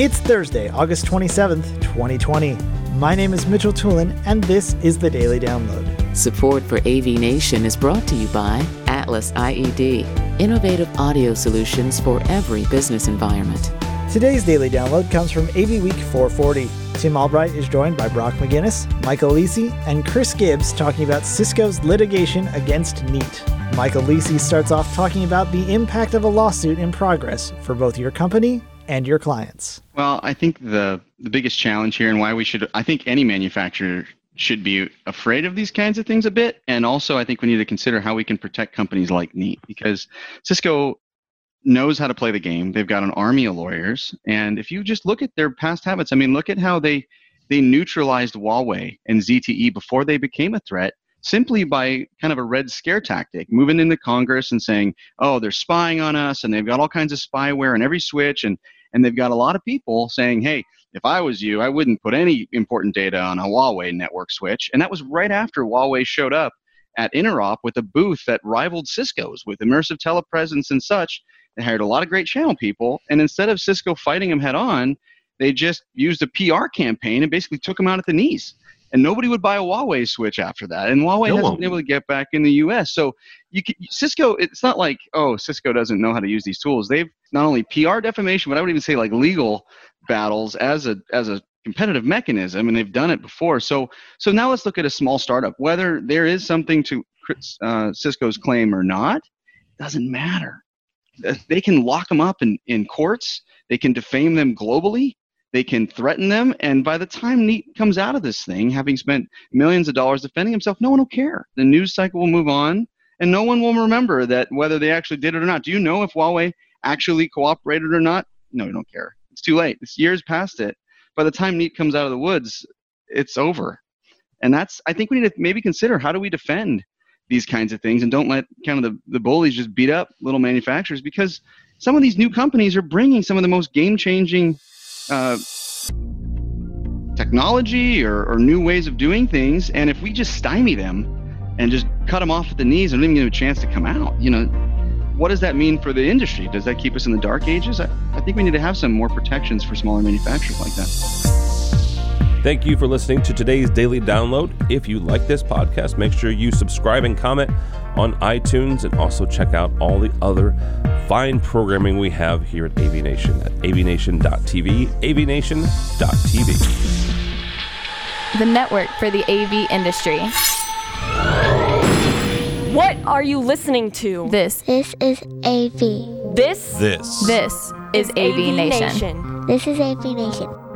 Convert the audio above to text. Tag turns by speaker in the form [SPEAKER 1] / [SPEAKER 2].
[SPEAKER 1] It's Thursday, August 27th, 2020. My name is Mitchell Tulin, and this is the Daily Download.
[SPEAKER 2] Support for AV Nation is brought to you by Atlas IED, innovative audio solutions for every business environment.
[SPEAKER 1] Today's Daily Download comes from AV Week 440. Tim Albright is joined by Brock McGinnis, Michael Lisi, and Chris Gibbs talking about Cisco's litigation against Neat. Michael Lisi starts off talking about the impact of a lawsuit in progress for both your company and your clients?
[SPEAKER 3] Well, I think the the biggest challenge here and why we should I think any manufacturer should be afraid of these kinds of things a bit and also I think we need to consider how we can protect companies like Neat because Cisco knows how to play the game. They've got an army of lawyers and if you just look at their past habits, I mean look at how they they neutralized Huawei and ZTE before they became a threat simply by kind of a red scare tactic, moving into Congress and saying, "Oh, they're spying on us, and they've got all kinds of spyware on every switch, and and they've got a lot of people saying, hey, if I was you, I wouldn't put any important data on a Huawei network switch. And that was right after Huawei showed up at Interop with a booth that rivaled Cisco's with immersive telepresence and such. They hired a lot of great channel people. And instead of Cisco fighting them head on, they just used a PR campaign and basically took them out at the knees and nobody would buy a Huawei switch after that. And Huawei no hasn't been able to get back in the U.S. So you can, Cisco, it's not like oh Cisco doesn't know how to use these tools. They've not only PR defamation, but I would even say like legal battles as a as a competitive mechanism, and they've done it before. So so now let's look at a small startup. Whether there is something to uh, Cisco's claim or not, doesn't matter. They can lock them up in, in courts. They can defame them globally they can threaten them, and by the time Neat comes out of this thing, having spent millions of dollars defending himself, no one will care. The news cycle will move on, and no one will remember that whether they actually did it or not. Do you know if Huawei actually cooperated or not? No, you don't care. It's too late. It's years past it. By the time Neat comes out of the woods, it's over. And that's, I think we need to maybe consider how do we defend these kinds of things and don't let kind of the, the bullies just beat up little manufacturers because some of these new companies are bringing some of the most game changing uh, technology or, or new ways of doing things. And if we just stymie them and just cut them off at the knees and don't even give them a chance to come out, you know, what does that mean for the industry? Does that keep us in the dark ages? I, I think we need to have some more protections for smaller manufacturers like that.
[SPEAKER 4] Thank you for listening to today's daily download. If you like this podcast, make sure you subscribe and comment on iTunes and also check out all the other fine programming we have here at AV Nation at avnation.tv, avnation.tv.
[SPEAKER 5] The network for the AV industry.
[SPEAKER 6] What are you listening to?
[SPEAKER 5] This.
[SPEAKER 7] This is AV.
[SPEAKER 6] This?
[SPEAKER 4] This.
[SPEAKER 5] This is, is AV, AV Nation.
[SPEAKER 7] Nation. This is AV Nation.